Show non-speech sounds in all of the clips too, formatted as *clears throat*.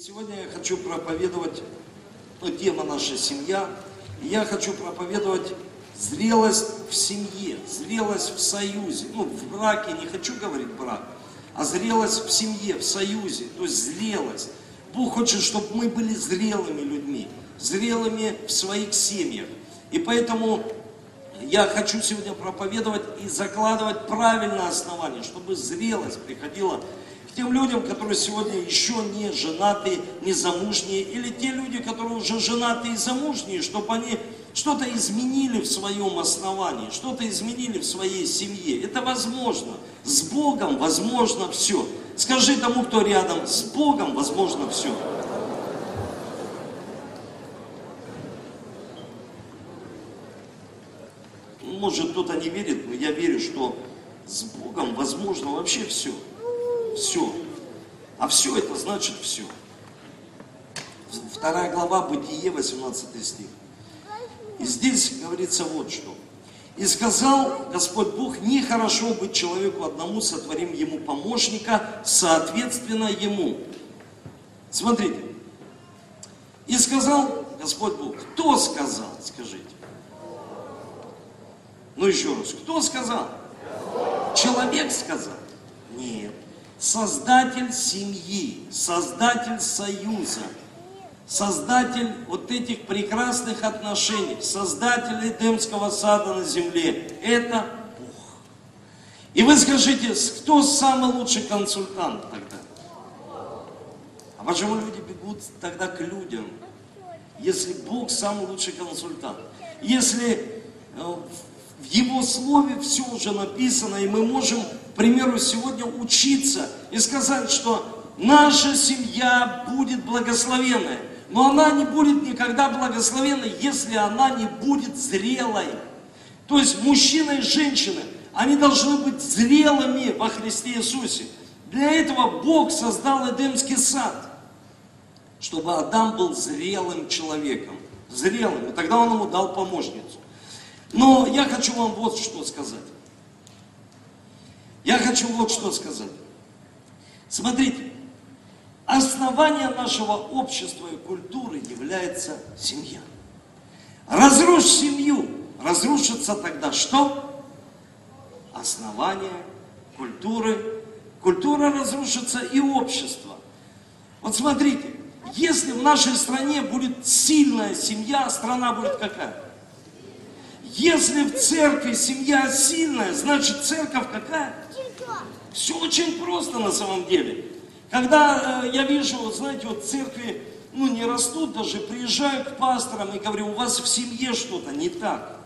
Сегодня я хочу проповедовать, ну, тема наша семья. Я хочу проповедовать зрелость в семье, зрелость в союзе. Ну, в браке не хочу говорить брак, а зрелость в семье, в союзе, то есть зрелость. Бог хочет, чтобы мы были зрелыми людьми, зрелыми в своих семьях. И поэтому я хочу сегодня проповедовать и закладывать правильное основание, чтобы зрелость приходила тем людям, которые сегодня еще не женаты, не замужние, или те люди, которые уже женаты и замужние, чтобы они что-то изменили в своем основании, что-то изменили в своей семье. Это возможно. С Богом возможно все. Скажи тому, кто рядом, с Богом возможно все. Может, кто-то не верит, но я верю, что с Богом возможно вообще все. Все. А все это значит все. Вторая глава, Бытие, 18 стих. И здесь говорится вот что. И сказал Господь Бог, нехорошо быть человеку одному, сотворим ему помощника, соответственно ему. Смотрите. И сказал Господь Бог, кто сказал, скажите. Ну еще раз, кто сказал? Человек сказал? Создатель семьи, создатель союза, создатель вот этих прекрасных отношений, создатель Эдемского сада на земле, это Бог. И вы скажите, кто самый лучший консультант тогда? А почему люди бегут тогда к людям, если Бог самый лучший консультант? Если э, в Его Слове все уже написано, и мы можем, примеру, сегодня учиться и сказать, что наша семья будет благословенная. Но она не будет никогда благословенной, если она не будет зрелой. То есть мужчина и женщина, они должны быть зрелыми во Христе Иисусе. Для этого Бог создал Эдемский сад, чтобы Адам был зрелым человеком. Зрелым. И тогда он ему дал помощницу. Но я хочу вам вот что сказать. Я хочу вот что сказать. Смотрите, основание нашего общества и культуры является семья. Разрушь семью, разрушится тогда что? Основание культуры. Культура разрушится и общество. Вот смотрите, если в нашей стране будет сильная семья, страна будет какая? Если в церкви семья сильная, значит церковь какая? Все очень просто на самом деле. Когда э, я вижу, вот, знаете, вот церкви, ну, не растут даже, приезжаю к пасторам и говорю, у вас в семье что-то не так.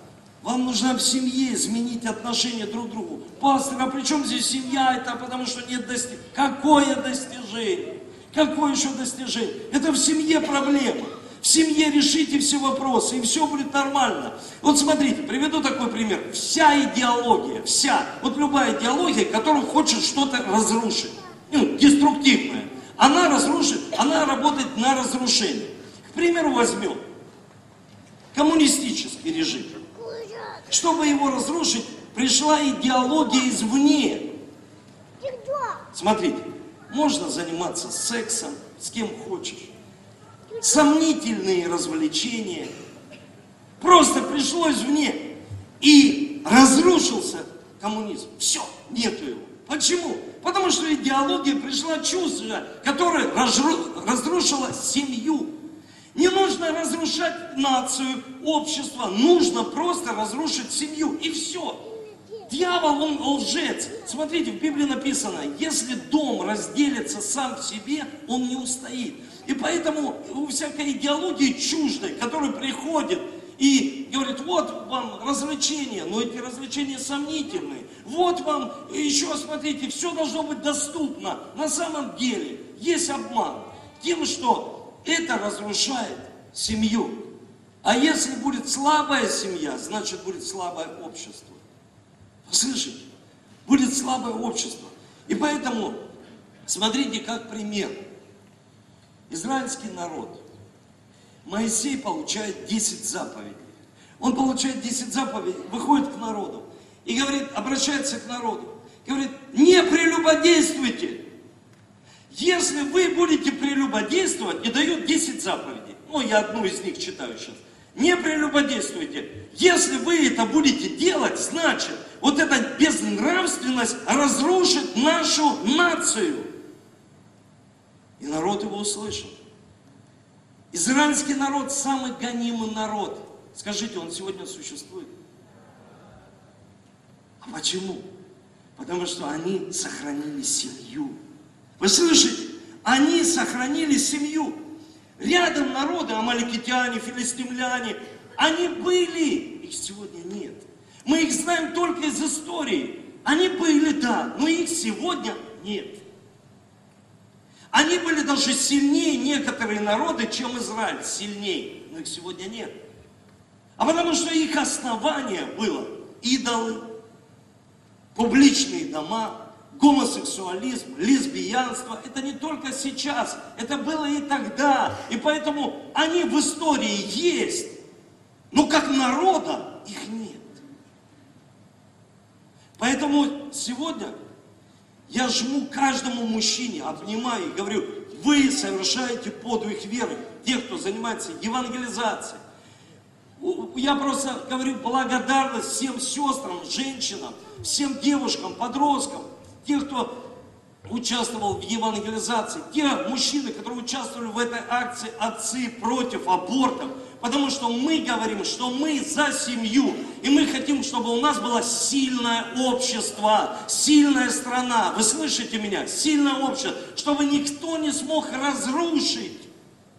Вам нужно в семье изменить отношения друг к другу. Пастор, а при чем здесь семья? Это потому что нет достижения. Какое достижение? Какое еще достижение? Это в семье проблема. В семье решите все вопросы, и все будет нормально. Вот смотрите, приведу такой пример. Вся идеология, вся, вот любая идеология, которая хочет что-то разрушить, ну, деструктивная, она разрушит, она работает на разрушение. К примеру, возьмем коммунистический режим. Чтобы его разрушить, пришла идеология извне. Смотрите, можно заниматься сексом с кем хочешь сомнительные развлечения. Просто пришло извне и разрушился коммунизм. Все, нету его. Почему? Потому что идеология пришла чувство, которое разрушило семью. Не нужно разрушать нацию, общество, нужно просто разрушить семью, и все. Дьявол, он лжец. Смотрите, в Библии написано, если дом разделится сам в себе, он не устоит. И поэтому у всякой идеологии чуждой, которая приходит и говорит, вот вам развлечения, но эти развлечения сомнительные. Вот вам еще, смотрите, все должно быть доступно. На самом деле есть обман тем, что это разрушает семью. А если будет слабая семья, значит будет слабое общество. Слышите? Будет слабое общество. И поэтому, смотрите, как пример – израильский народ, Моисей получает 10 заповедей. Он получает 10 заповедей, выходит к народу и говорит, обращается к народу, говорит, не прелюбодействуйте. Если вы будете прелюбодействовать, и дает 10 заповедей, ну я одну из них читаю сейчас, не прелюбодействуйте. Если вы это будете делать, значит, вот эта безнравственность разрушит нашу нацию. И народ его услышал. Израильский народ самый гонимый народ. Скажите, он сегодня существует? А почему? Потому что они сохранили семью. Вы слышите? Они сохранили семью. Рядом народы, амаликитяне, филистимляне, они были, их сегодня нет. Мы их знаем только из истории. Они были, да, но их сегодня нет. Они были даже сильнее некоторые народы, чем Израиль, сильнее, но их сегодня нет. А потому что их основание было идолы, публичные дома, гомосексуализм, лесбиянство, это не только сейчас, это было и тогда. И поэтому они в истории есть, но как народа их нет. Поэтому сегодня я жму каждому мужчине, обнимаю и говорю, вы совершаете подвиг веры, те, кто занимается евангелизацией. Я просто говорю благодарность всем сестрам, женщинам, всем девушкам, подросткам, тех, кто участвовал в евангелизации, те мужчины, которые участвовали в этой акции «Отцы против абортов», потому что мы говорим, что мы за семью, и мы хотим, чтобы у нас было сильное общество, сильная страна. Вы слышите меня? Сильное общество, чтобы никто не смог разрушить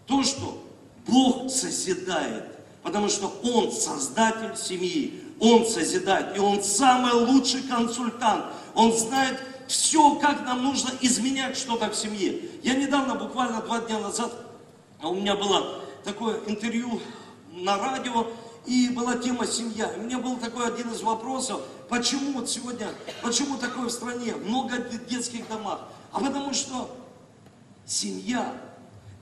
то, что Бог созидает, потому что Он создатель семьи, Он созидает, и Он самый лучший консультант. Он знает, все, как нам нужно изменять что-то в семье. Я недавно, буквально два дня назад, а у меня было такое интервью на радио, и была тема семья. У меня был такой один из вопросов, почему вот сегодня, почему такое в стране, много детских домов. А потому что семья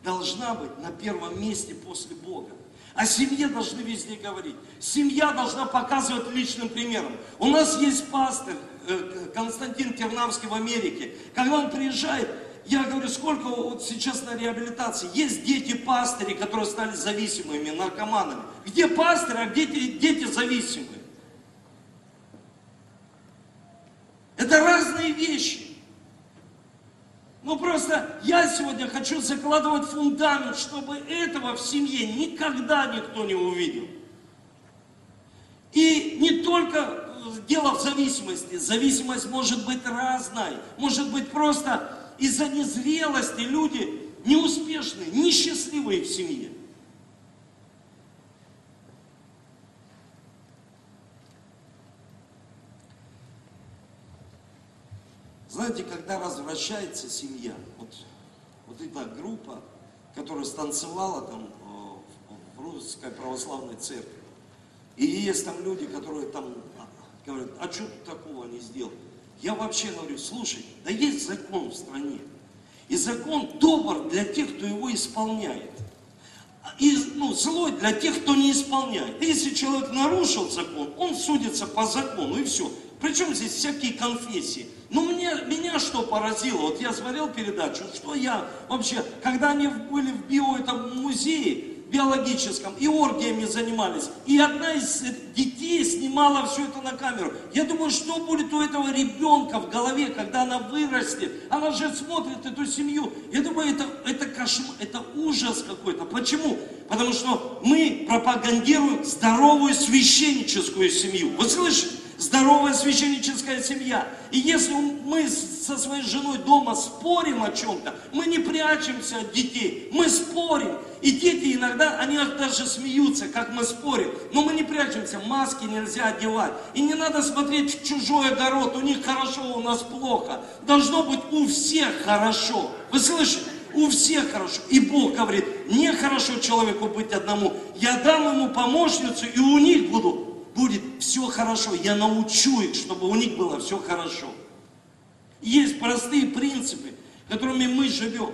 должна быть на первом месте после Бога. О семье должны везде говорить. Семья должна показывать личным примером. У нас есть пастырь, Константин Тернавский в Америке, когда он приезжает, я говорю, сколько вот сейчас на реабилитации. Есть дети-пастыри, которые стали зависимыми, наркоманами. Где пастырь, а где дети, дети зависимые? Это разные вещи. Ну просто я сегодня хочу закладывать фундамент, чтобы этого в семье никогда никто не увидел. И не только дело в зависимости. Зависимость может быть разной. Может быть просто из-за незрелости люди неуспешные, несчастливые в семье. Знаете, когда возвращается семья, вот, вот эта группа, которая станцевала там э, в русской православной церкви, и есть там люди, которые там говорят, а что ты такого не сделал? Я вообще говорю, слушай, да есть закон в стране. И закон добр для тех, кто его исполняет. И ну, злой для тех, кто не исполняет. Если человек нарушил закон, он судится по закону, и все. Причем здесь всякие конфессии. Но мне, меня что поразило, вот я смотрел передачу, что я вообще, когда они были в био этом музее, биологическом, и оргиями занимались. И одна из детей снимала все это на камеру. Я думаю, что будет у этого ребенка в голове, когда она вырастет. Она же смотрит эту семью. Я думаю, это, это кошмар, это ужас какой-то. Почему? Потому что мы пропагандируем здоровую священническую семью. Вы слышите? Здоровая священническая семья. И если мы со своей женой дома спорим о чем-то, мы не прячемся от детей, мы спорим. И дети иногда, они даже смеются, как мы спорим. Но мы не прячемся, маски нельзя одевать. И не надо смотреть в чужой огород, у них хорошо, у нас плохо. Должно быть у всех хорошо. Вы слышите? У всех хорошо. И Бог говорит, нехорошо человеку быть одному. Я дам ему помощницу, и у них буду будет все хорошо. Я научу их, чтобы у них было все хорошо. Есть простые принципы, которыми мы живем.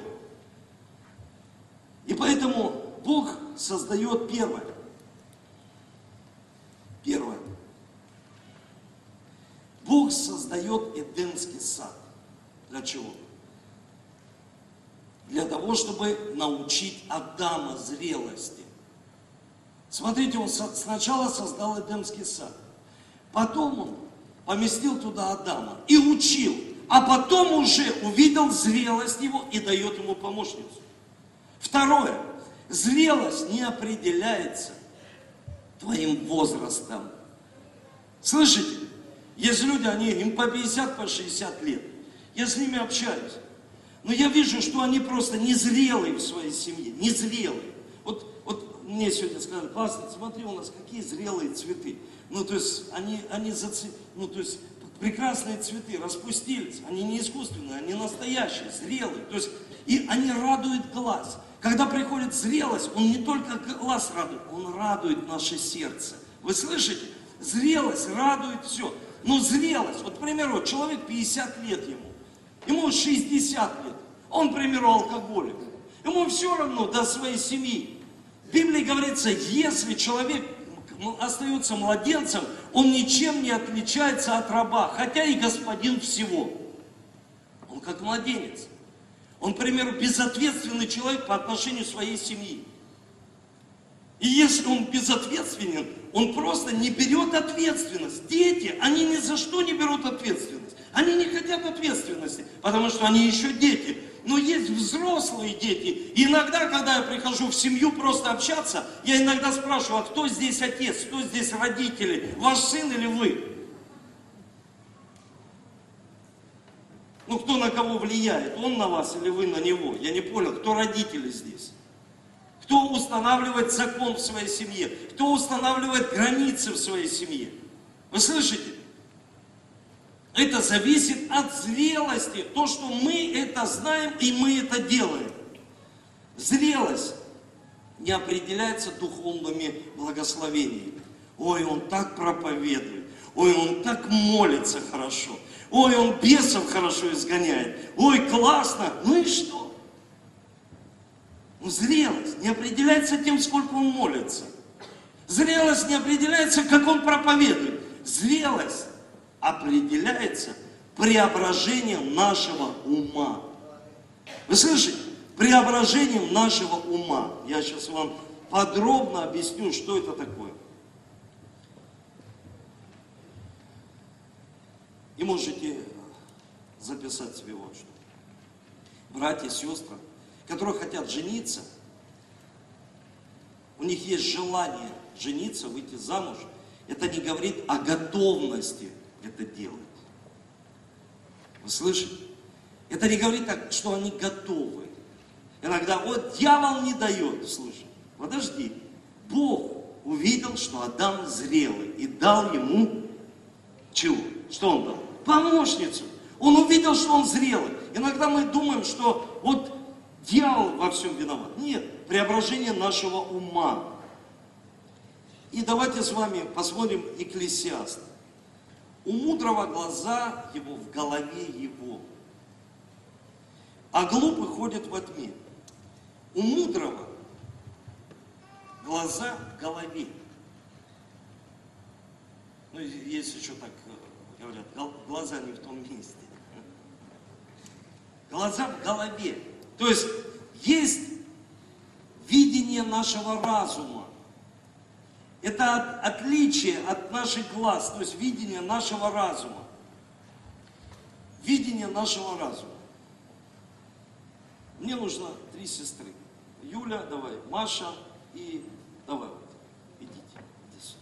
И поэтому Бог создает первое. Первое. Бог создает Эдемский сад. Для чего? для того, чтобы научить Адама зрелости. Смотрите, он сначала создал Эдемский сад, потом он поместил туда Адама и учил, а потом уже увидел зрелость его и дает ему помощницу. Второе. Зрелость не определяется твоим возрастом. Слышите? Есть люди, они, им по 50, по 60 лет. Я с ними общаюсь. Но я вижу, что они просто незрелые в своей семье, незрелые. Мне сегодня сказали, пастор, смотри, у нас какие зрелые цветы. Ну, то есть, они, они зацеп... ну, то есть, прекрасные цветы распустились. Они не искусственные, они настоящие, зрелые. То есть, и они радуют глаз. Когда приходит зрелость, он не только глаз радует, он радует наше сердце. Вы слышите? Зрелость радует все. Но зрелость, вот, к примеру, человек 50 лет ему, ему 60 лет, он, к примеру, алкоголик. Ему все равно до своей семьи. В Библии говорится, если человек остается младенцем, он ничем не отличается от раба, хотя и господин всего. Он как младенец. Он, к примеру, безответственный человек по отношению своей семьи. И если он безответственен, он просто не берет ответственность. Дети, они ни за что не берут ответственность. Они не хотят ответственности, потому что они еще дети. Но есть взрослые дети. И иногда, когда я прихожу в семью просто общаться, я иногда спрашиваю, а кто здесь отец, кто здесь родители, ваш сын или вы? Ну, кто на кого влияет, он на вас или вы на него? Я не понял, кто родители здесь? Кто устанавливает закон в своей семье? Кто устанавливает границы в своей семье? Вы слышите? Это зависит от зрелости. То, что мы это знаем и мы это делаем. Зрелость не определяется духовными благословениями. Ой, он так проповедует. Ой, он так молится хорошо. Ой, он бесов хорошо изгоняет. Ой, классно. Ну и что? Ну, зрелость не определяется тем, сколько он молится. Зрелость не определяется, как он проповедует. Зрелость определяется преображением нашего ума. Вы слышите? Преображением нашего ума. Я сейчас вам подробно объясню, что это такое. И можете записать себе вот что. Братья, сестры, которые хотят жениться, у них есть желание жениться, выйти замуж. Это не говорит о готовности это делать. Вы слышите? Это не говорит так, что они готовы. Иногда, вот дьявол не дает, слушай, подожди. Бог увидел, что Адам зрелый и дал ему чего? Что он дал? Помощницу. Он увидел, что он зрелый. Иногда мы думаем, что вот дьявол во всем виноват. Нет, преображение нашего ума. И давайте с вами посмотрим Экклесиаст. У мудрого глаза его в голове его, а глупый ходит во тьме. У мудрого глаза в голове. Ну, есть еще так э, говорят, глаза не в том месте. Глаза в голове. То есть есть видение нашего разума. Это от, отличие от наших глаз, то есть видение нашего разума. Видение нашего разума. Мне нужно три сестры. Юля, давай, Маша и давай вот, идите, иди сюда.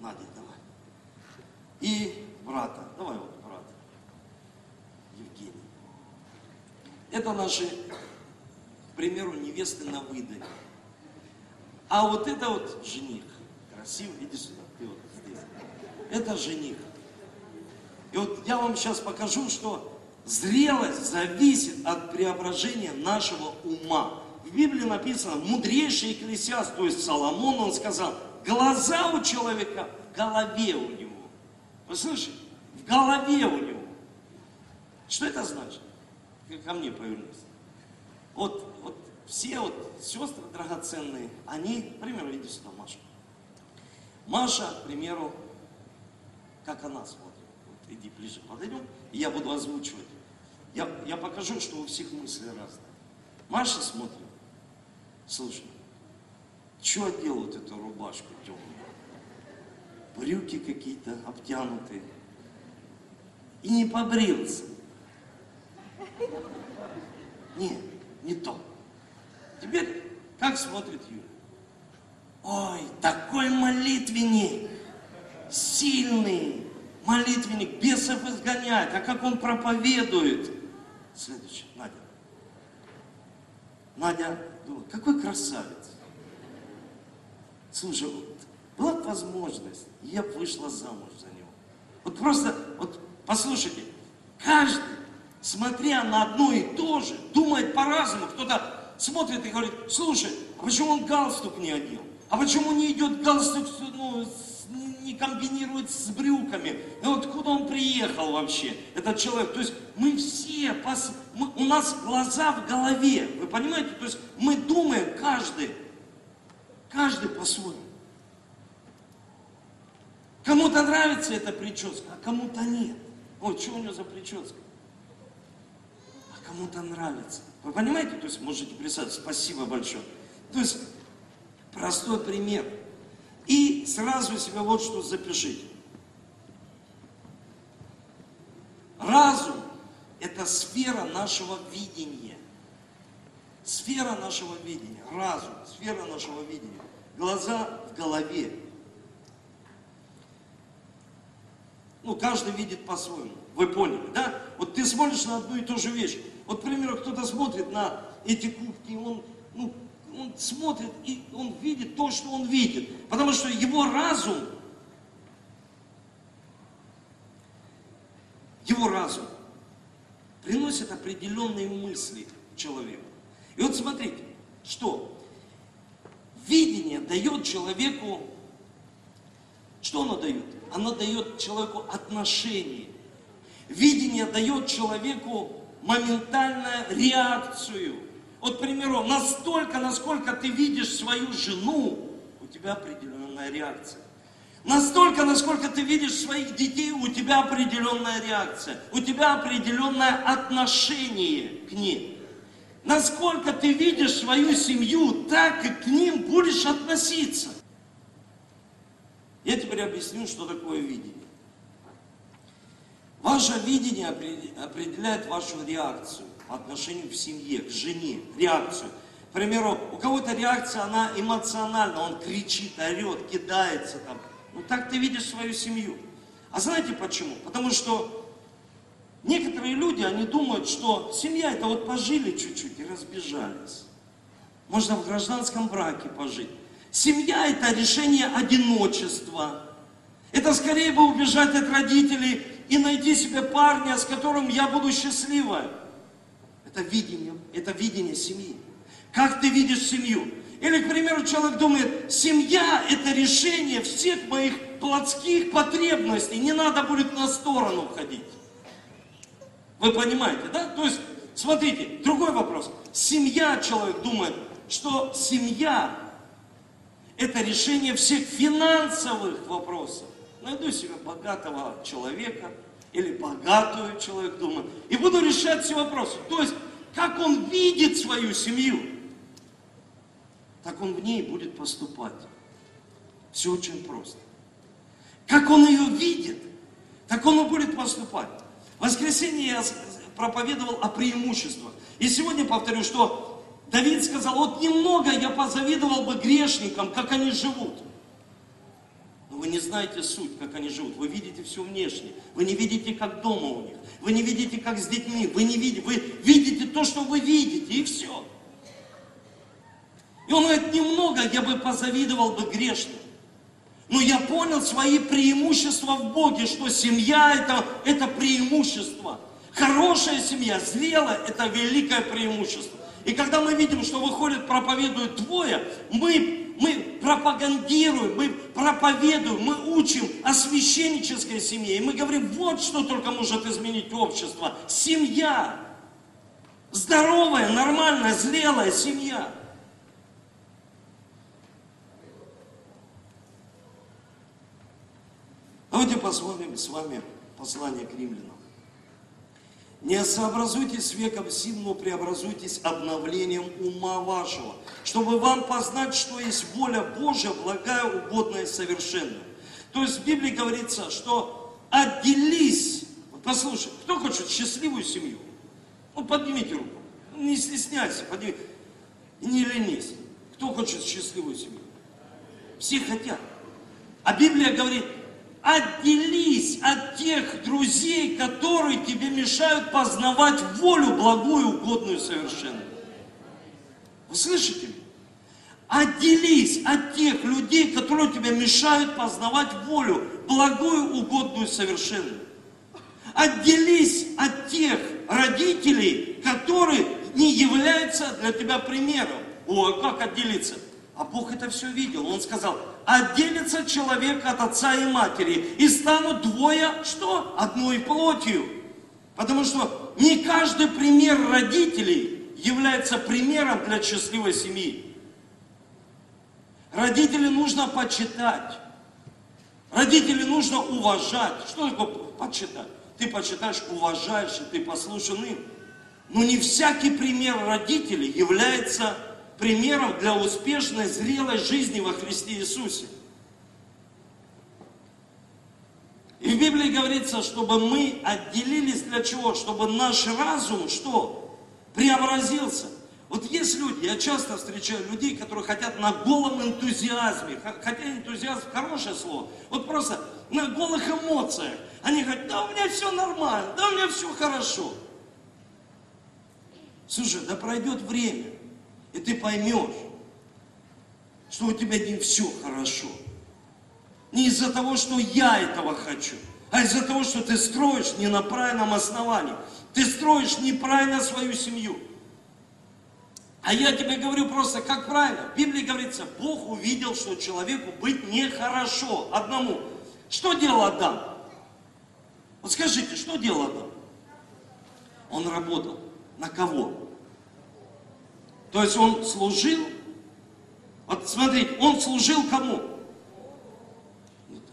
Надя, давай. И брата, давай вот брата. Евгений. Это наши, к примеру, невесты на выдании. А вот это вот жених. Красивый, иди сюда, ты вот здесь. Это жених. И вот я вам сейчас покажу, что зрелость зависит от преображения нашего ума. В Библии написано, мудрейший экклесиаст, то есть Соломон, он сказал, глаза у человека в голове у него. Вы слышите? В голове у него. Что это значит? Ко мне повернись. Вот, вот все вот сестры драгоценные, они, к примеру, иди сюда, Маша. Маша, к примеру, как она смотрит. Вот, иди ближе подойдем, и я буду озвучивать. Я, я покажу, что у всех мысли разные. Маша смотрит. Слушай, что одел вот эту рубашку темную? Брюки какие-то обтянутые. И не побрился. Нет, не то. Теперь как смотрит Юля? Ой, такой молитвенник, сильный молитвенник, бесов изгоняет. А как он проповедует? Следующий, Надя. Надя думает, какой красавец. Слушай, вот, была бы возможность, я бы вышла замуж за него. Вот просто, вот послушайте, каждый, смотря на одно и то же, думает по-разному. Кто-то смотрит и говорит, слушай, а почему он галстук не одел? А почему не идет галстук, ну, не комбинирует с брюками? Ну, вот куда он приехал вообще, этот человек? То есть мы все, пос, мы, у нас глаза в голове, вы понимаете? То есть мы думаем каждый, каждый по-своему. Кому-то нравится эта прическа, а кому-то нет. Вот что у него за прическа? А кому-то нравится. Вы понимаете? То есть можете представить, спасибо большое. То есть простой пример. И сразу себе вот что запишите. Разум – это сфера нашего видения. Сфера нашего видения. Разум – сфера нашего видения. Глаза в голове. Ну, каждый видит по-своему. Вы поняли, да? Вот ты смотришь на одну и ту же вещь. Вот, к примеру, кто-то смотрит на эти кубки, он, ну, он смотрит и он видит то, что он видит. Потому что его разум, его разум приносит определенные мысли человеку. И вот смотрите, что видение дает человеку, что оно дает? Оно дает человеку отношение. Видение дает человеку моментальную реакцию. Вот, к примеру, настолько, насколько ты видишь свою жену, у тебя определенная реакция. Настолько, насколько ты видишь своих детей, у тебя определенная реакция. У тебя определенное отношение к ним. Насколько ты видишь свою семью, так и к ним будешь относиться. Я теперь объясню, что такое видение. Ваше видение определяет вашу реакцию по отношению к семье, к жене, реакцию. К примеру, у кого-то реакция, она эмоциональна, он кричит, орет, кидается там. Ну так ты видишь свою семью. А знаете почему? Потому что некоторые люди, они думают, что семья это вот пожили чуть-чуть и разбежались. Можно в гражданском браке пожить. Семья это решение одиночества. Это скорее бы убежать от родителей и найти себе парня, с которым я буду счастлива. Это видение, это видение семьи. Как ты видишь семью? Или, к примеру, человек думает, семья – это решение всех моих плотских потребностей, не надо будет на сторону ходить. Вы понимаете, да? То есть, смотрите, другой вопрос. Семья, человек думает, что семья – это решение всех финансовых вопросов. Найду себе богатого человека или богатую, человек думает, и буду решать все вопросы. То есть, как он видит свою семью, так он в ней будет поступать. Все очень просто. Как он ее видит, так он и будет поступать. В воскресенье я проповедовал о преимуществах. И сегодня повторю, что Давид сказал, вот немного я позавидовал бы грешникам, как они живут. Вы не знаете суть, как они живут. Вы видите все внешне. Вы не видите, как дома у них. Вы не видите, как с детьми. Вы не видите. Вы видите то, что вы видите, и все. И он говорит, немного я бы позавидовал бы грешным. Но я понял свои преимущества в Боге, что семья это, это преимущество. Хорошая семья, зрелая, это великое преимущество. И когда мы видим, что выходит, проповедуют двое, мы мы пропагандируем, мы проповедуем, мы учим о священнической семье. И мы говорим, вот что только может изменить общество. Семья. Здоровая, нормальная, зрелая семья. Давайте посмотрим с вами послание к римлянам. Не сообразуйтесь с веком сим, но преобразуйтесь обновлением ума вашего, чтобы вам познать, что есть воля Божья, благая, угодная и совершенная. То есть в Библии говорится, что отделись. Вот послушай, кто хочет счастливую семью? Ну, поднимите руку. Не стесняйся, подними. Не ленись. Кто хочет счастливую семью? Все хотят. А Библия говорит, отделись от тех друзей, которые тебе мешают познавать волю благую, угодную, совершенную. Вы слышите? Отделись от тех людей, которые тебе мешают познавать волю, благую, угодную, совершенную. Отделись от тех родителей, которые не являются для тебя примером. О, а как отделиться? А Бог это все видел. Он сказал, отделится человек от отца и матери, и станут двое, что? Одной плотью. Потому что не каждый пример родителей является примером для счастливой семьи. Родителей нужно почитать. Родителей нужно уважать. Что такое почитать? Ты почитаешь, уважаешь, и ты послушан им. Но не всякий пример родителей является примером для успешной, зрелой жизни во Христе Иисусе. И в Библии говорится, чтобы мы отделились для чего? Чтобы наш разум, что? Преобразился. Вот есть люди, я часто встречаю людей, которые хотят на голом энтузиазме, хотя энтузиазм хорошее слово, вот просто на голых эмоциях. Они говорят, да у меня все нормально, да у меня все хорошо. Слушай, да пройдет время, и ты поймешь, что у тебя не все хорошо. Не из-за того, что я этого хочу, а из-за того, что ты строишь не на правильном основании. Ты строишь неправильно свою семью. А я тебе говорю просто, как правильно. В Библии говорится, Бог увидел, что человеку быть нехорошо одному. Что делал Адам? Вот скажите, что делал Адам? Он работал. На кого? То есть он служил, вот смотрите, он служил кому?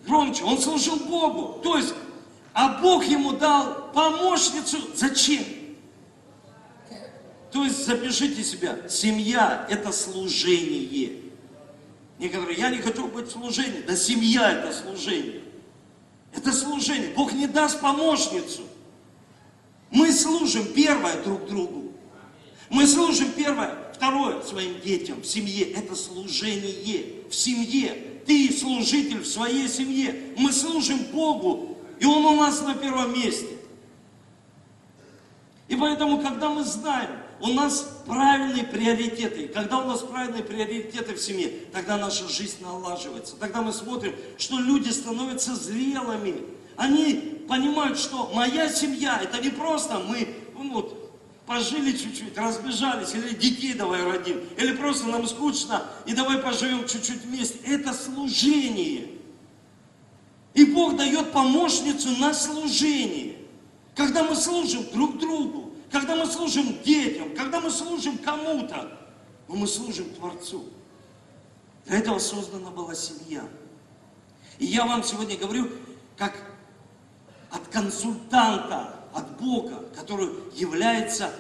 Громче, он служил Богу. То есть, а Бог ему дал помощницу. Зачем? То есть запишите себя, семья это служение. Некоторые, я не хочу быть в служении. Да семья это служение. Это служение. Бог не даст помощницу. Мы служим первое друг другу. Мы служим первое Второе, своим детям в семье, это служение в семье. Ты служитель в своей семье. Мы служим Богу, и Он у нас на первом месте. И поэтому, когда мы знаем, у нас правильные приоритеты. Когда у нас правильные приоритеты в семье, тогда наша жизнь налаживается. Тогда мы смотрим, что люди становятся зрелыми. Они понимают, что моя семья, это не просто мы, ну, вот, пожили чуть-чуть, разбежались, или детей давай родим, или просто нам скучно, и давай поживем чуть-чуть вместе. Это служение. И Бог дает помощницу на служение. Когда мы служим друг другу, когда мы служим детям, когда мы служим кому-то, но мы служим Творцу. Для этого создана была семья. И я вам сегодня говорю, как от консультанта, от Бога, который является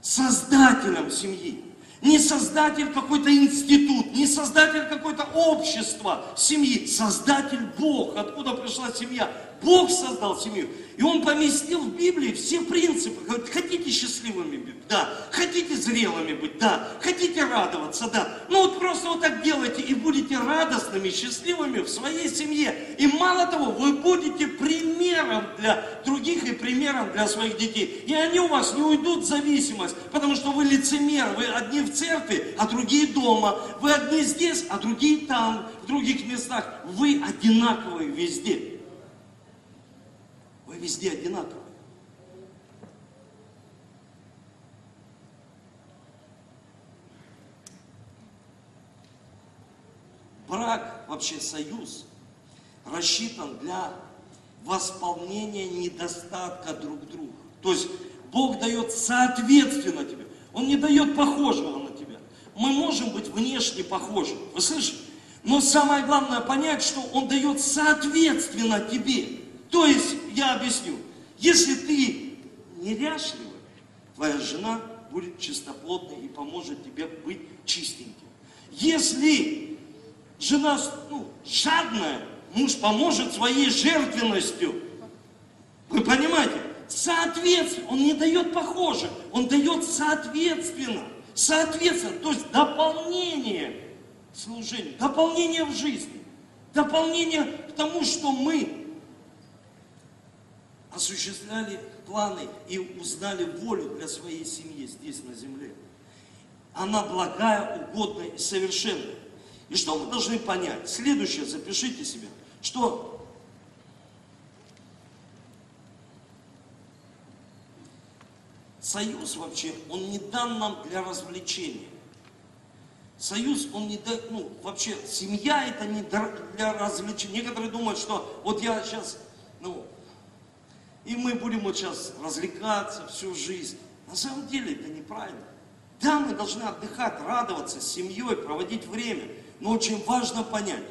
создателем семьи. Не создатель какой-то институт, не создатель какое-то общество семьи. Создатель Бог. Откуда пришла семья? Бог создал семью. И Он поместил в Библии все принципы. Хотите счастливыми быть? Да. Хотите зрелыми быть? Да. Хотите радоваться? Да. Ну вот просто вот так делайте и будете радостными, счастливыми в своей семье. И мало того, вы будете примером для других и примером для своих детей. И они у вас не уйдут в зависимость, потому что вы лицемер. Вы одни в церкви, а другие дома. Вы одни здесь, а другие там, в других местах. Вы одинаковые везде. Вы везде одинаковые. Брак, вообще союз, рассчитан для восполнения недостатка друг друга. То есть Бог дает соответственно тебе. Он не дает похожего на тебя. Мы можем быть внешне похожи. Вы слышите? Но самое главное понять, что Он дает соответственно тебе. То есть, я объясню, если ты неряшливым, твоя жена будет чистоплотной и поможет тебе быть чистеньким. Если жена ну, жадная, муж поможет своей жертвенностью. Вы понимаете? Соответственно, он не дает похоже, он дает соответственно. Соответственно, то есть дополнение служению, дополнение в жизни, дополнение к тому, что мы осуществляли планы и узнали волю для своей семьи здесь на земле. Она благая, угодная и совершенная. И что мы должны понять? Следующее, запишите себе, что союз вообще, он не дан нам для развлечения. Союз, он не дает, ну, вообще, семья это не для развлечения. Некоторые думают, что вот я сейчас, и мы будем вот сейчас развлекаться всю жизнь. На самом деле это неправильно. Да, мы должны отдыхать, радоваться с семьей, проводить время. Но очень важно понять.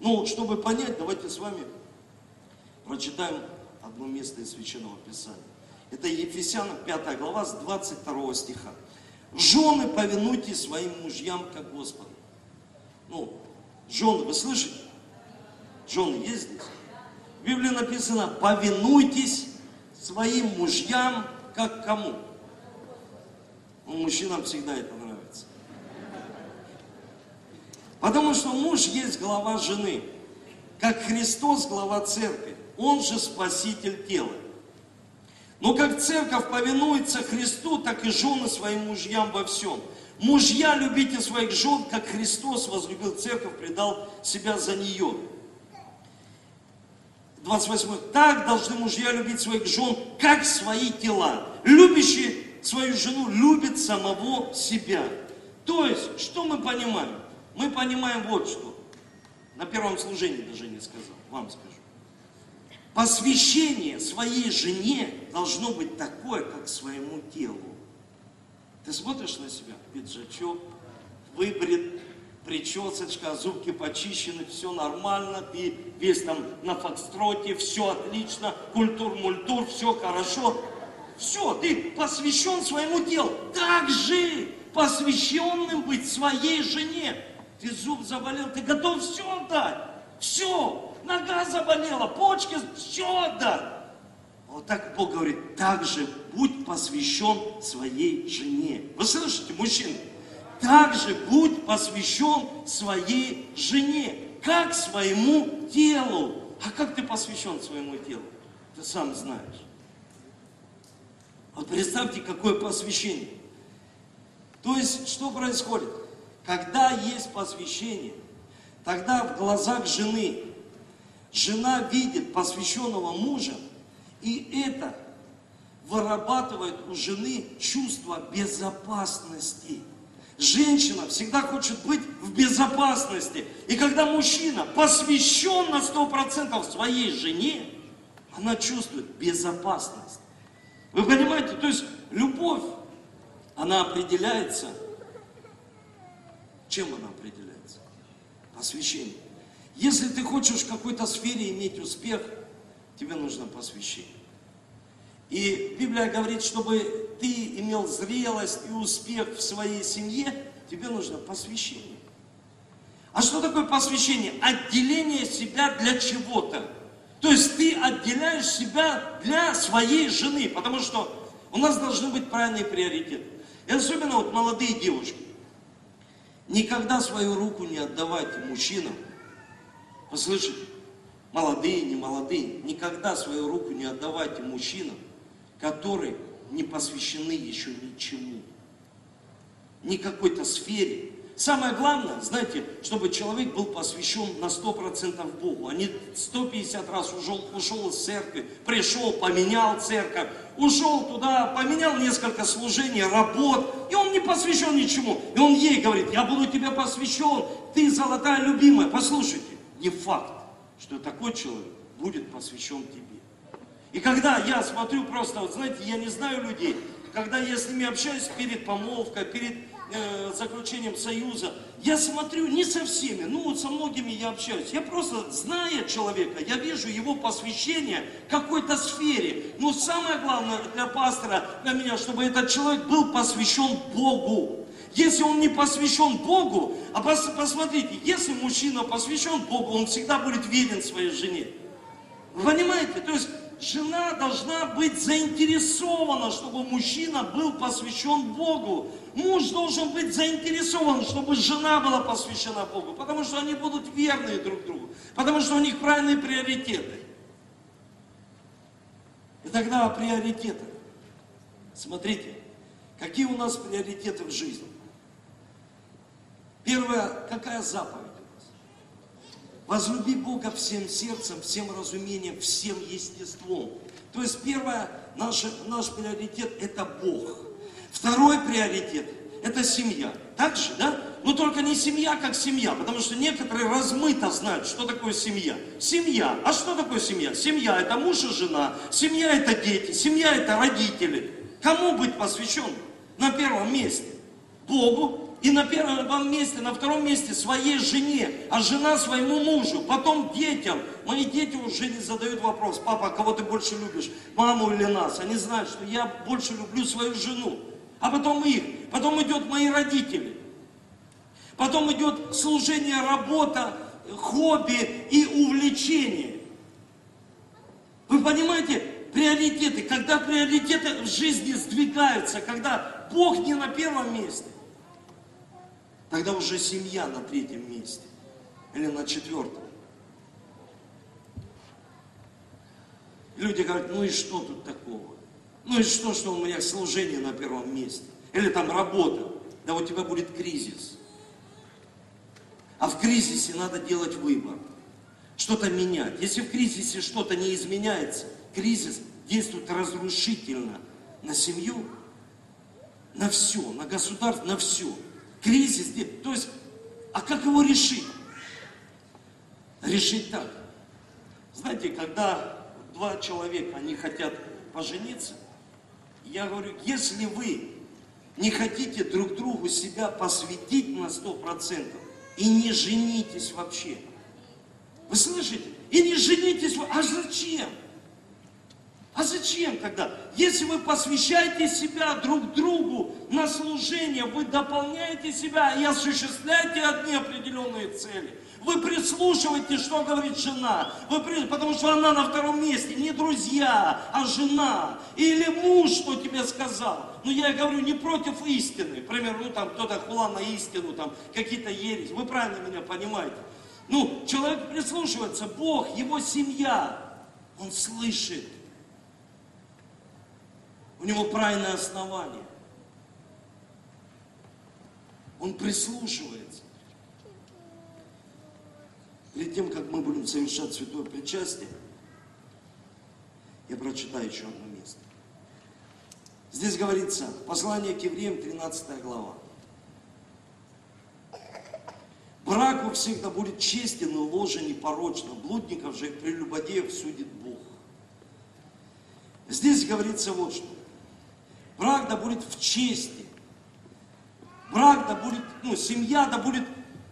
Ну, чтобы понять, давайте с вами прочитаем одно место из Священного Писания. Это Ефесянам 5 глава с 22 стиха. Жены, повинуйтесь своим мужьям, как Господу. Ну, жены, вы слышите? Жены есть здесь? В Библии написано, повинуйтесь своим мужьям, как кому? Ну, мужчинам всегда это нравится. Потому что муж есть глава жены, как Христос глава церкви. Он же спаситель тела. Но как церковь повинуется Христу, так и жены своим мужьям во всем. Мужья, любите своих жен, как Христос возлюбил церковь, предал себя за нее. 28. Так должны мужья любить своих жен, как свои тела. Любящий свою жену любит самого себя. То есть, что мы понимаем? Мы понимаем вот что. На первом служении даже не сказал, вам скажу посвящение своей жене должно быть такое, как своему телу. Ты смотришь на себя, пиджачок, выбрит, причесочка, зубки почищены, все нормально, ты весь там на фокстроте, все отлично, культур-мультур, все хорошо. Все, ты посвящен своему телу. Так же посвященным быть своей жене. Ты зуб заболел, ты готов все отдать. Все нога заболела, почки, все да. Вот так Бог говорит, так же будь посвящен своей жене. Вы слышите, мужчины? Так же будь посвящен своей жене, как своему телу. А как ты посвящен своему телу? Ты сам знаешь. Вот представьте, какое посвящение. То есть, что происходит? Когда есть посвящение, тогда в глазах жены Жена видит посвященного мужа, и это вырабатывает у жены чувство безопасности. Женщина всегда хочет быть в безопасности. И когда мужчина посвящен на 100% своей жене, она чувствует безопасность. Вы понимаете, то есть любовь, она определяется, чем она определяется? Посвящением. Если ты хочешь в какой-то сфере иметь успех, тебе нужно посвящение. И Библия говорит, чтобы ты имел зрелость и успех в своей семье, тебе нужно посвящение. А что такое посвящение? Отделение себя для чего-то. То есть ты отделяешь себя для своей жены, потому что у нас должны быть правильные приоритеты. И особенно вот молодые девушки. Никогда свою руку не отдавайте мужчинам, Послышите, молодые, не молодые, никогда свою руку не отдавайте мужчинам, которые не посвящены еще ничему, ни какой-то сфере. Самое главное, знаете, чтобы человек был посвящен на 100% Богу, а не 150 раз ушел, ушел из церкви, пришел, поменял церковь, ушел туда, поменял несколько служений, работ, и он не посвящен ничему. И он ей говорит, я буду тебе посвящен, ты золотая любимая. Послушайте, не факт, что такой человек будет посвящен тебе. И когда я смотрю просто, вот знаете, я не знаю людей, когда я с ними общаюсь перед помолвкой, перед э, заключением союза, я смотрю не со всеми, ну вот со многими я общаюсь. Я просто, зная человека, я вижу его посвящение какой-то сфере. Но самое главное для пастора, для меня, чтобы этот человек был посвящен Богу. Если он не посвящен Богу, а посмотрите, если мужчина посвящен Богу, он всегда будет верен своей жене. Вы понимаете? То есть жена должна быть заинтересована, чтобы мужчина был посвящен Богу. Муж должен быть заинтересован, чтобы жена была посвящена Богу, потому что они будут верны друг другу, потому что у них правильные приоритеты. И тогда о приоритетах. Смотрите, какие у нас приоритеты в жизни. Первое, какая заповедь? Возлюби Бога всем сердцем, всем разумением, всем естеством. То есть первое, наш, наш приоритет – это Бог. Второй приоритет – это семья. Так же, да? Но только не семья как семья, потому что некоторые размыто знают, что такое семья. Семья. А что такое семья? Семья – это муж и жена, семья – это дети, семья – это родители. Кому быть посвящен? На первом месте. Богу и на первом месте, на втором месте своей жене, а жена своему мужу, потом детям. Мои дети уже не задают вопрос, папа, кого ты больше любишь, маму или нас? Они знают, что я больше люблю свою жену. А потом их, потом идет мои родители. Потом идет служение, работа, хобби и увлечение. Вы понимаете, приоритеты, когда приоритеты в жизни сдвигаются, когда Бог не на первом месте, Тогда уже семья на третьем месте или на четвертом. Люди говорят, ну и что тут такого? Ну и что, что у меня служение на первом месте? Или там работа? Да у тебя будет кризис. А в кризисе надо делать выбор. Что-то менять. Если в кризисе что-то не изменяется, кризис действует разрушительно на семью, на все, на государство, на все кризис. То есть, а как его решить? Решить так. Знаете, когда два человека, они хотят пожениться, я говорю, если вы не хотите друг другу себя посвятить на сто процентов и не женитесь вообще, вы слышите? И не женитесь, а зачем? А зачем тогда? Если вы посвящаете себя друг другу на служение, вы дополняете себя и осуществляете одни определенные цели. Вы прислушиваете, что говорит жена. Вы при... Потому что она на втором месте. Не друзья, а жена. Или муж, что тебе сказал. Но я говорю не против истины. Например, ну там кто-то хула на истину, там какие-то ересь. Вы правильно меня понимаете. Ну, человек прислушивается, Бог, его семья, он слышит. У него правильное основание. Он прислушивается. Перед тем, как мы будем совершать святое причастие, я прочитаю еще одно место. Здесь говорится, послание к евреям, 13 глава. Брак у всех да будет честен и ложен непорочно, блудников же и прелюбодеев судит Бог. Здесь говорится вот что. Брак да будет в чести. Брак да будет, ну, семья да будет,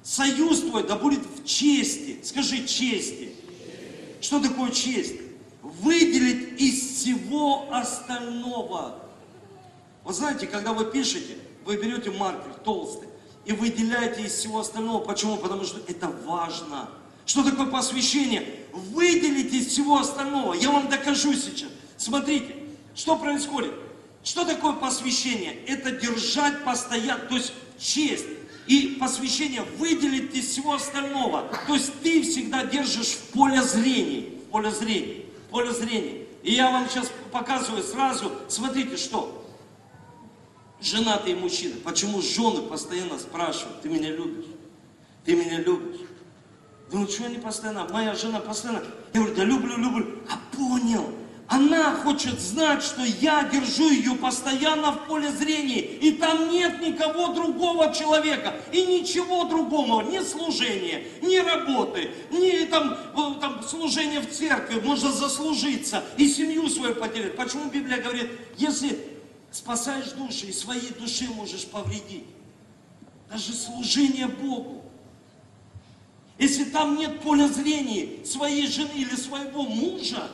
союз твой да будет в чести. Скажи чести. Что такое честь? Выделить из всего остального. Вы знаете, когда вы пишете, вы берете маркер толстый и выделяете из всего остального. Почему? Потому что это важно. Что такое посвящение? Выделить из всего остального. Я вам докажу сейчас. Смотрите, что происходит. Что такое посвящение? Это держать постоянно, то есть честь. И посвящение выделить из всего остального. То есть ты всегда держишь в поле зрения. В поле зрения. В поле зрения. И я вам сейчас показываю сразу. Смотрите, что. Женатые мужчины. Почему жены постоянно спрашивают, ты меня любишь? Ты меня любишь? Думаю, что они постоянно? Моя жена постоянно. Я говорю, да люблю, люблю. А понял, она хочет знать, что я держу ее постоянно в поле зрения, и там нет никого другого человека, и ничего другого, ни служения, ни работы, ни там, там служения в церкви, можно заслужиться и семью свою потерять. Почему Библия говорит, если спасаешь души, и своей души можешь повредить? даже служение Богу. Если там нет поля зрения своей жены или своего мужа,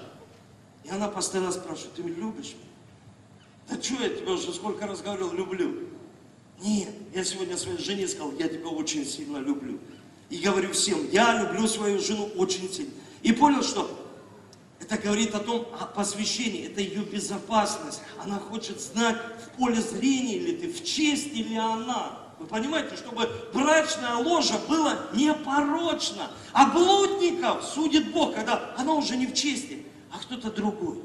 и она постоянно спрашивает, ты любишь меня? Да что я тебе уже сколько раз говорил, люблю. Нет, я сегодня своей жене сказал, я тебя очень сильно люблю. И говорю всем, я люблю свою жену очень сильно. И понял, что это говорит о том, о посвящении, это ее безопасность. Она хочет знать, в поле зрения ли ты, в честь ли она. Вы понимаете, чтобы брачная ложа была непорочна. А блудников судит Бог, когда она уже не в чести, а кто-то другой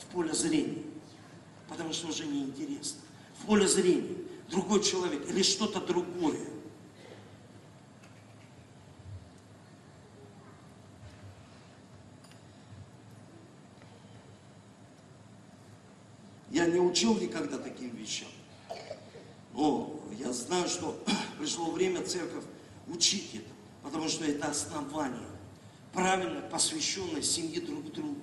в поле зрения. Потому что уже неинтересно. В поле зрения другой человек или что-то другое. Я не учил никогда таким вещам. Но я знаю, что *clears throat* пришло время церковь учить это, потому что это основание правильно посвященной семьи друг другу.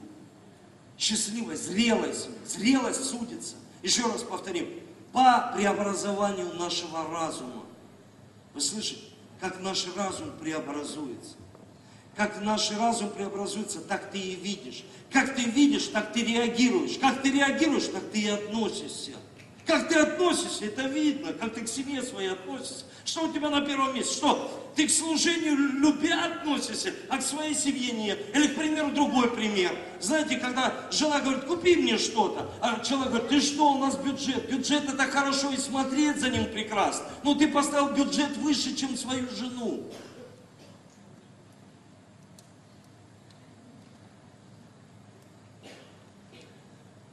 Счастливой, зрелой семьи. Зрелость судится. Еще раз повторим, по преобразованию нашего разума. Вы слышите, как наш разум преобразуется. Как наш разум преобразуется, так ты и видишь. Как ты видишь, так ты реагируешь. Как ты реагируешь, так ты и относишься. Как ты относишься, это видно, как ты к семье своей относишься. Что у тебя на первом месте? Что? Ты к служению любя относишься, а к своей семье нет. Или, к примеру, другой пример. Знаете, когда жена говорит, купи мне что-то, а человек говорит, ты что, у нас бюджет. Бюджет это хорошо и смотреть за ним прекрасно. Но ты поставил бюджет выше, чем свою жену.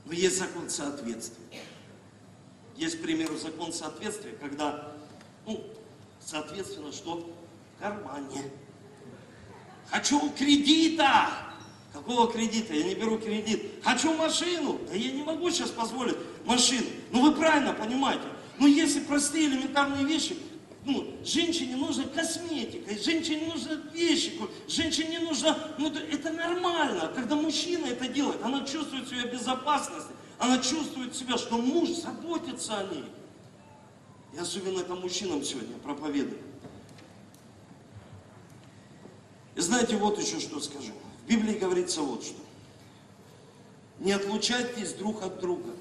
Но есть закон соответствия. Есть, к примеру, закон соответствия, когда, ну, соответственно, что в кармане. Хочу кредита. Какого кредита? Я не беру кредит. Хочу машину. Да я не могу сейчас позволить машину. Ну вы правильно понимаете. Ну если простые элементарные вещи, ну, женщине нужна косметика, женщине нужны вещи, женщине нужно, ну, это нормально, когда мужчина это делает, она чувствует себя в безопасности, она чувствует себя, что муж заботится о ней. И особенно это мужчинам сегодня проповедую. И знаете, вот еще что скажу. В Библии говорится вот что. Не отлучайтесь друг от друга.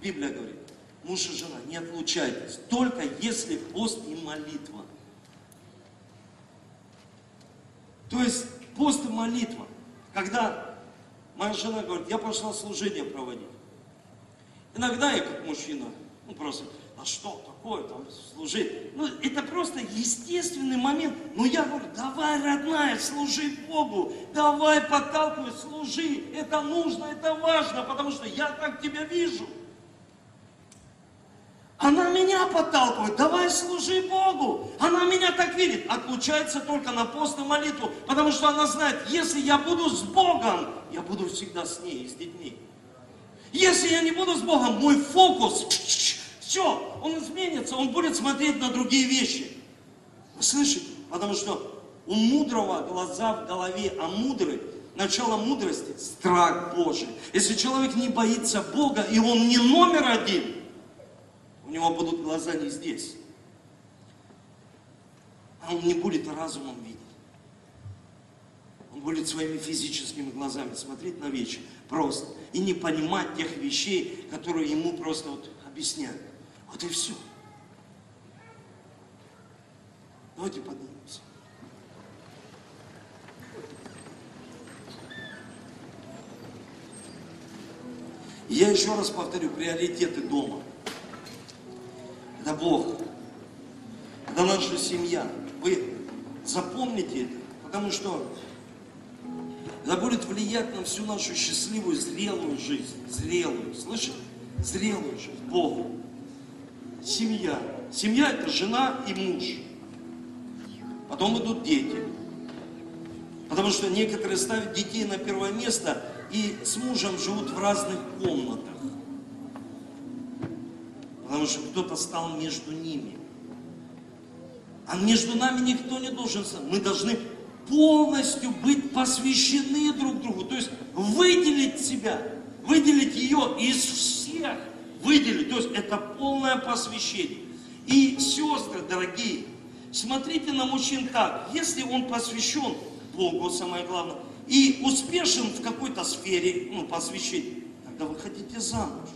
Библия говорит муж и жена, не отлучайтесь, только если пост и молитва. То есть пост и молитва. Когда моя жена говорит, я пошла служение проводить. Иногда я как мужчина, ну просто, а что такое там служить? Ну это просто естественный момент. Но я говорю, давай, родная, служи Богу, давай подталкивай, служи. Это нужно, это важно, потому что я так тебя вижу. Она меня подталкивает, давай служи Богу. Она меня так видит. Отлучается только на пост и молитву, потому что она знает, если я буду с Богом, я буду всегда с ней и с детьми. Если я не буду с Богом, мой фокус, все, он изменится, он будет смотреть на другие вещи. Вы слышите? Потому что у мудрого глаза в голове, а мудрый, начало мудрости – страх Божий. Если человек не боится Бога, и он не номер один – у него будут глаза не здесь. А он не будет разумом видеть. Он будет своими физическими глазами смотреть на вещи просто. И не понимать тех вещей, которые ему просто вот объясняют. Вот и все. Давайте поднимемся. Я еще раз повторю, приоритеты дома – это Бог, это наша семья. Вы запомните это, потому что это будет влиять на всю нашу счастливую, зрелую жизнь. Зрелую, слышите? Зрелую жизнь. Бог. Семья. Семья это жена и муж. Потом идут дети. Потому что некоторые ставят детей на первое место и с мужем живут в разных комнатах потому что кто-то стал между ними. А между нами никто не должен. Мы должны полностью быть посвящены друг другу. То есть выделить себя, выделить ее из всех, выделить. То есть это полное посвящение. И сестры, дорогие, смотрите на мужчин так. Если он посвящен Богу, самое главное, и успешен в какой-то сфере, ну, посвящении, тогда вы хотите замуж.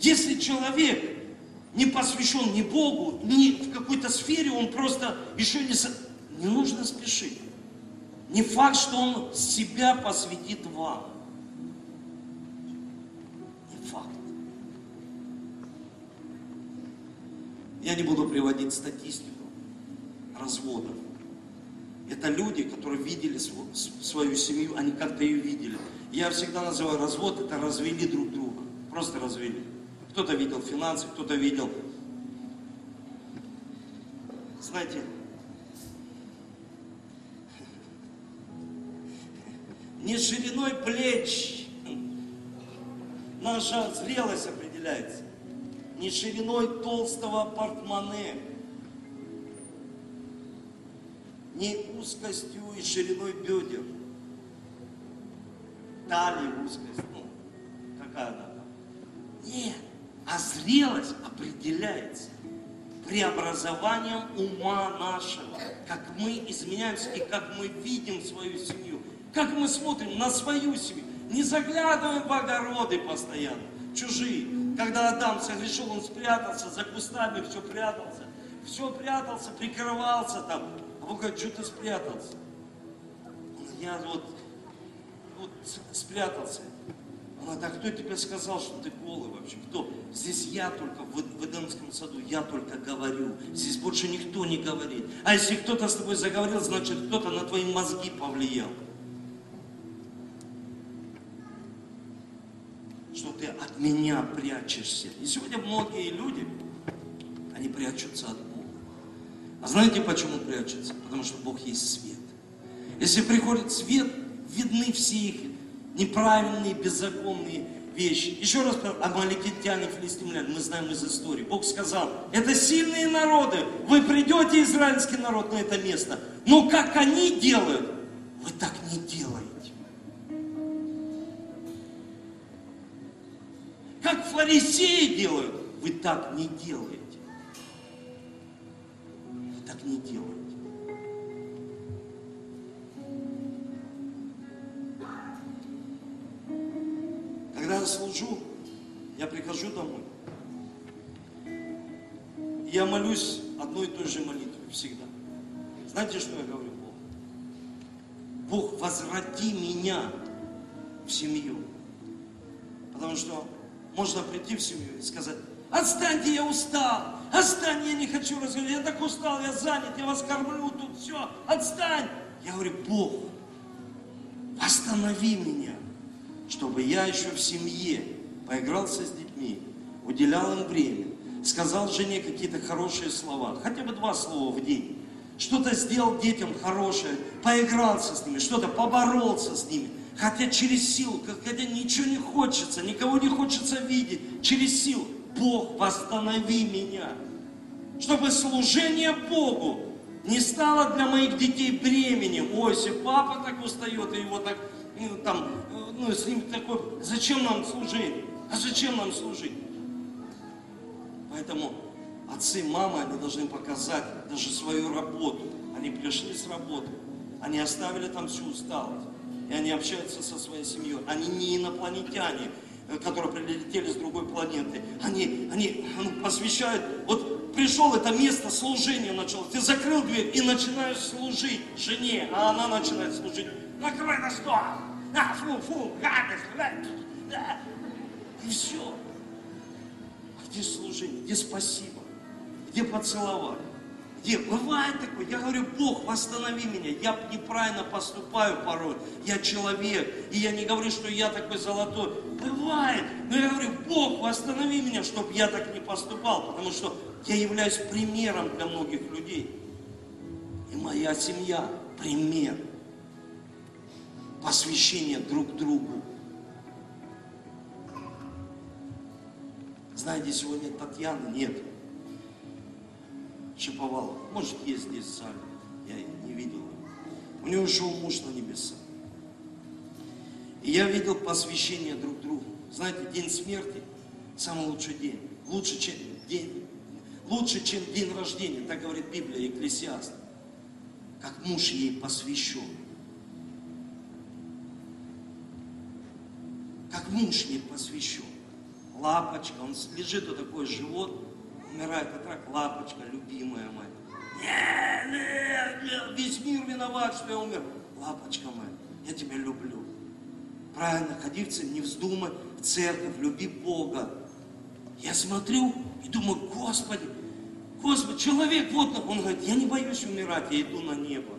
Если человек не посвящен ни Богу, ни в какой-то сфере, он просто еще не... Не нужно спешить. Не факт, что он себя посвятит вам. Не факт. Я не буду приводить статистику разводов. Это люди, которые видели свою семью, они как-то ее видели. Я всегда называю развод, это развели друг друга. Просто развели. Кто-то видел финансы, кто-то видел. Знаете, не шириной плеч. Наша зрелость определяется, не шириной толстого портмоне, не узкостью и шириной бедер, талии узкость, ну, какая она там. Нет, а зрелость определяется преобразованием ума нашего, как мы изменяемся и как мы видим свою семью, как мы смотрим на свою семью, не заглядываем в огороды постоянно, чужие. Когда Адам согрешил, он спрятался за кустами, все прятался, все прятался, прикрывался там. А Бог говорит, что ты спрятался? Я вот, вот спрятался. Она говорит, а кто тебе сказал, что ты голый вообще? Кто? Здесь я только, в, в Эдемском саду, я только говорю. Здесь больше никто не говорит. А если кто-то с тобой заговорил, значит кто-то на твои мозги повлиял. Что ты меня прячешься. И сегодня многие люди, они прячутся от Бога. А знаете, почему прячутся? Потому что Бог есть свет. Если приходит свет, видны все их неправильные, беззаконные вещи. Еще раз про амаликитяне, филистимляне, мы знаем из истории. Бог сказал, это сильные народы, вы придете, израильский народ, на это место. Но как они делают, вы так не делаете. Как фарисеи делают, вы так не делаете. Вы так не делаете. Когда я служу, я прихожу домой. Я молюсь одной и той же молитвой всегда. Знаете, что я говорю Богу? Бог, возврати меня в семью. Потому что можно прийти в семью и сказать, отстаньте, я устал, отстань, я не хочу разговаривать, я так устал, я занят, я вас кормлю тут, все, отстань. Я говорю, Бог, останови меня чтобы я еще в семье поигрался с детьми, уделял им время, сказал жене какие-то хорошие слова, хотя бы два слова в день, что-то сделал детям хорошее, поигрался с ними, что-то поборолся с ними, хотя через силу, хотя ничего не хочется, никого не хочется видеть, через силу. Бог, восстанови меня, чтобы служение Богу не стало для моих детей бременем. Ой, если папа так устает, и его так ну, там, ну, с ним такой, зачем нам служить? А зачем нам служить? Поэтому отцы, мамы, они должны показать даже свою работу. Они пришли с работы, они оставили там всю усталость, и они общаются со своей семьей. Они не инопланетяне, э, которые прилетели с другой планеты. Они, они ну, посвящают, вот пришел это место служения началось, ты закрыл дверь и начинаешь служить жене, а она начинает служить. Накрой на стол, а, фу, фу, гадость, да. И все. А где служение? Где спасибо? Где поцеловать? Где? Бывает такое. Я говорю, Бог, восстанови меня. Я неправильно поступаю порой. Я человек. И я не говорю, что я такой золотой. Бывает. Но я говорю, Бог, восстанови меня, чтобы я так не поступал. Потому что я являюсь примером для многих людей. И моя семья пример посвящение друг другу. Знаете, сегодня Татьяны нет. Чаповалов. Может, есть здесь зале. Я не видел. У него ушел муж на небеса. И я видел посвящение друг другу. Знаете, день смерти – самый лучший день. Лучше, чем день. лучше, чем день рождения, так говорит Библия, Екклесиаст, как муж ей посвящен. Как муж ей посвящен. Лапочка, он лежит вот такой живот, умирает от рака, лапочка, любимая моя. Нет, нет, нет, весь мир виноват, что я умер. Лапочка моя, я тебя люблю. Правильно, ходи в церковь, не вздумай в церковь, люби Бога. Я смотрю и думаю, Господи, Господи, человек вот, он говорит, я не боюсь умирать, я иду на небо.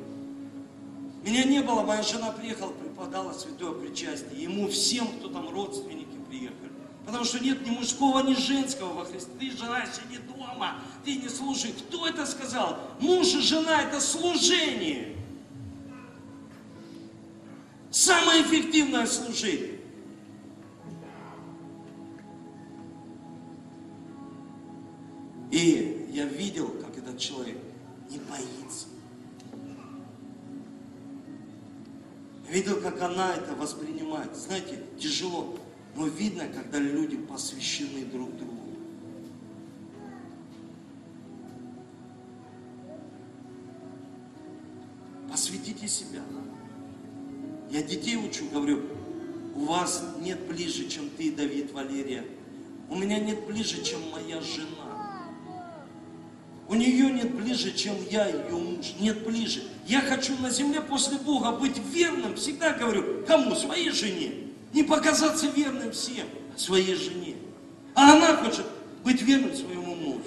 Меня не было, моя жена приехала, преподала святое причастие. Ему всем, кто там родственники приехали. Потому что нет ни мужского, ни женского во Христе. Ты, жена, сиди дома, ты не служи. Кто это сказал? Муж и жена – это служение. Самое эффективное служение. И я видел, как этот человек не боится. Видел, как она это воспринимает. Знаете, тяжело, но видно, когда люди посвящены друг другу. Посвятите себя. Я детей учу, говорю, у вас нет ближе, чем ты, Давид, Валерия. У меня нет ближе, чем моя жена. У нее нет ближе, чем я, ее муж. Нет ближе. Я хочу на земле после Бога быть верным. Всегда говорю, кому? Своей жене. Не показаться верным всем, своей жене. А она хочет быть верным своему мужу.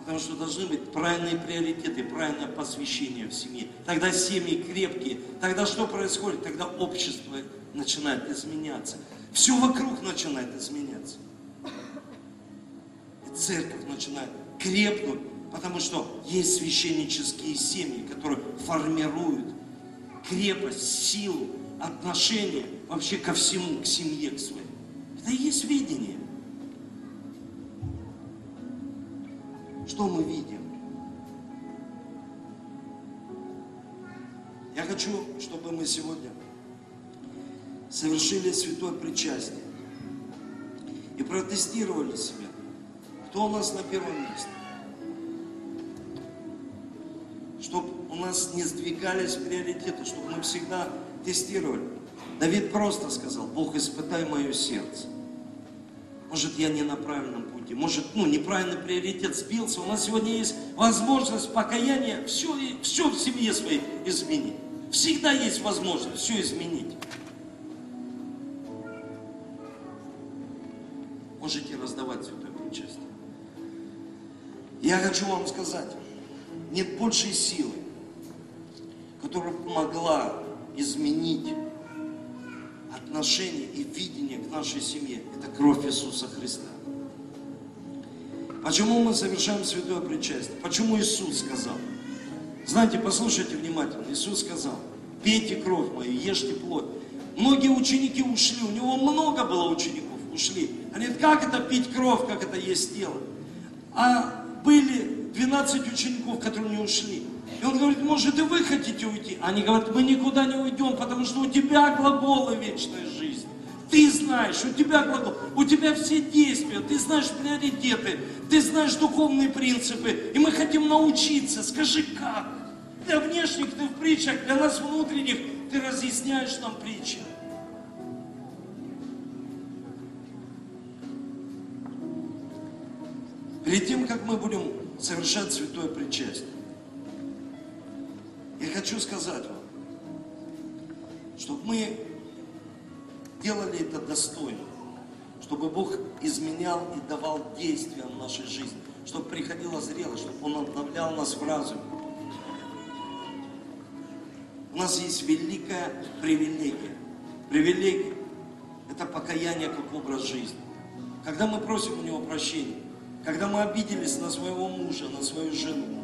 Потому что должны быть правильные приоритеты, правильное посвящение в семье. Тогда семьи крепкие. Тогда что происходит? Тогда общество начинает изменяться. Все вокруг начинает изменяться. И церковь начинает крепнуть, потому что есть священнические семьи, которые формируют крепость, силу, отношение вообще ко всему, к семье, к своей. Это и есть видение. Что мы видим? Я хочу, чтобы мы сегодня совершили святое причастие и протестировали себя. Кто у нас на первом месте? Чтобы у нас не сдвигались приоритеты, чтобы мы всегда тестировали. Давид просто сказал, Бог, испытай мое сердце. Может, я не на правильном пути, может, ну, неправильный приоритет сбился. У нас сегодня есть возможность покаяния все, все в семье своей изменить. Всегда есть возможность все изменить. Можете раздавать святое причастие. Я хочу вам сказать, нет большей силы, которая могла изменить отношение и видение к нашей семье. Это кровь Иисуса Христа. Почему мы совершаем святое причастие? Почему Иисус сказал? Знаете, послушайте внимательно. Иисус сказал, пейте кровь мою, ешьте плоть. Многие ученики ушли, у него много было учеников, ушли. Они говорят, как это пить кровь, как это есть тело? А были 12 учеников, которые не ушли. И он говорит, может и вы хотите уйти? Они говорят, мы никуда не уйдем, потому что у тебя глаголы вечной жизни. Ты знаешь, у тебя глагол, у тебя все действия, ты знаешь приоритеты, ты знаешь духовные принципы, и мы хотим научиться. Скажи, как? Для внешних ты в притчах, для нас внутренних ты разъясняешь нам притчи. Перед тем, как мы будем совершать святое причастие, я хочу сказать вам, чтобы мы делали это достойно, чтобы Бог изменял и давал действия в нашей жизни, чтобы приходила зрелость, чтобы Он обновлял нас в разуме. У нас есть великая привилегия. Привилегия – это покаяние как образ жизни. Когда мы просим у Него прощения, когда мы обиделись на своего мужа, на свою жену,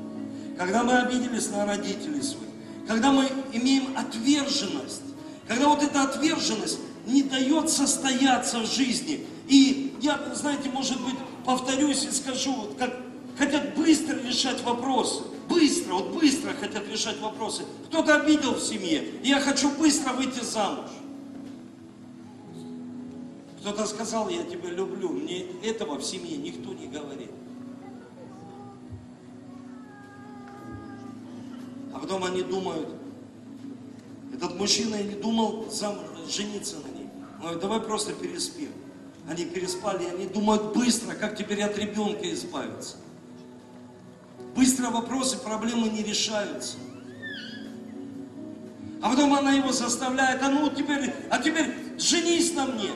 когда мы обиделись на родителей своих, когда мы имеем отверженность, когда вот эта отверженность не дает состояться в жизни. И я, знаете, может быть, повторюсь и скажу, вот как хотят быстро решать вопросы. Быстро, вот быстро хотят решать вопросы. Кто-то обидел в семье, и я хочу быстро выйти замуж. Кто-то сказал, я тебя люблю, мне этого в семье никто не говорит. Потом они думают, этот мужчина и не думал зам, жениться на ней. Он говорит, давай просто переспим. Они переспали, и они думают быстро, как теперь от ребенка избавиться. Быстро вопросы, проблемы не решаются. А потом она его заставляет, а ну теперь, а теперь женись на мне.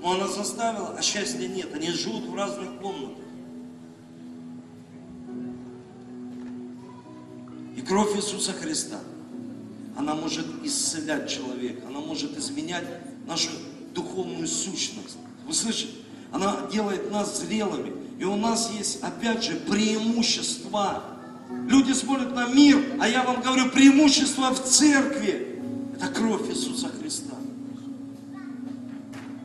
Но она заставила, а счастья нет. Они живут в разных комнатах. И кровь Иисуса Христа, она может исцелять человека, она может изменять нашу духовную сущность. Вы слышите? Она делает нас зрелыми. И у нас есть, опять же, преимущества. Люди смотрят на мир, а я вам говорю, преимущество в церкви. Это кровь Иисуса Христа.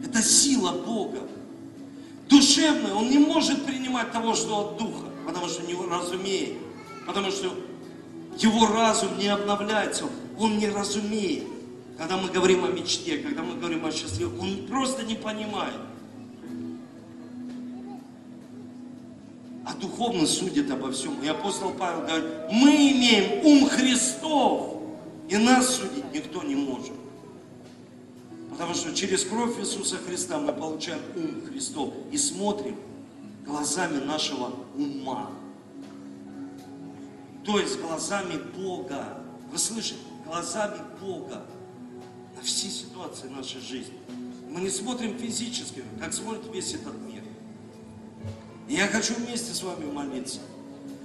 Это сила Бога. Душевная, он не может принимать того, что от Духа, потому что не разумеет. Потому что его разум не обновляется, он не разумеет. Когда мы говорим о мечте, когда мы говорим о счастье, он просто не понимает. А духовно судит обо всем. И апостол Павел говорит, мы имеем ум Христов, и нас судить никто не может. Потому что через кровь Иисуса Христа мы получаем ум Христов и смотрим глазами нашего ума. То есть глазами Бога. Вы слышите? Глазами Бога на все ситуации нашей жизни. Мы не смотрим физически, как смотрит весь этот мир. И я хочу вместе с вами молиться.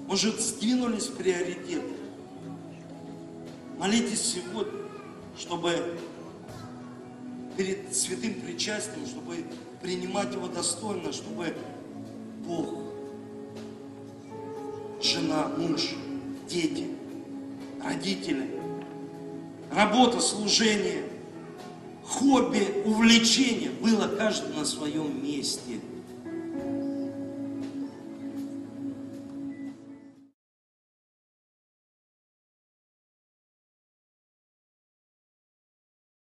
Может, сдвинулись приоритеты. Молитесь сегодня, чтобы перед святым причастием, чтобы принимать его достойно, чтобы Бог, жена, муж, дети, родители, работа, служение, хобби, увлечение было каждый на своем месте –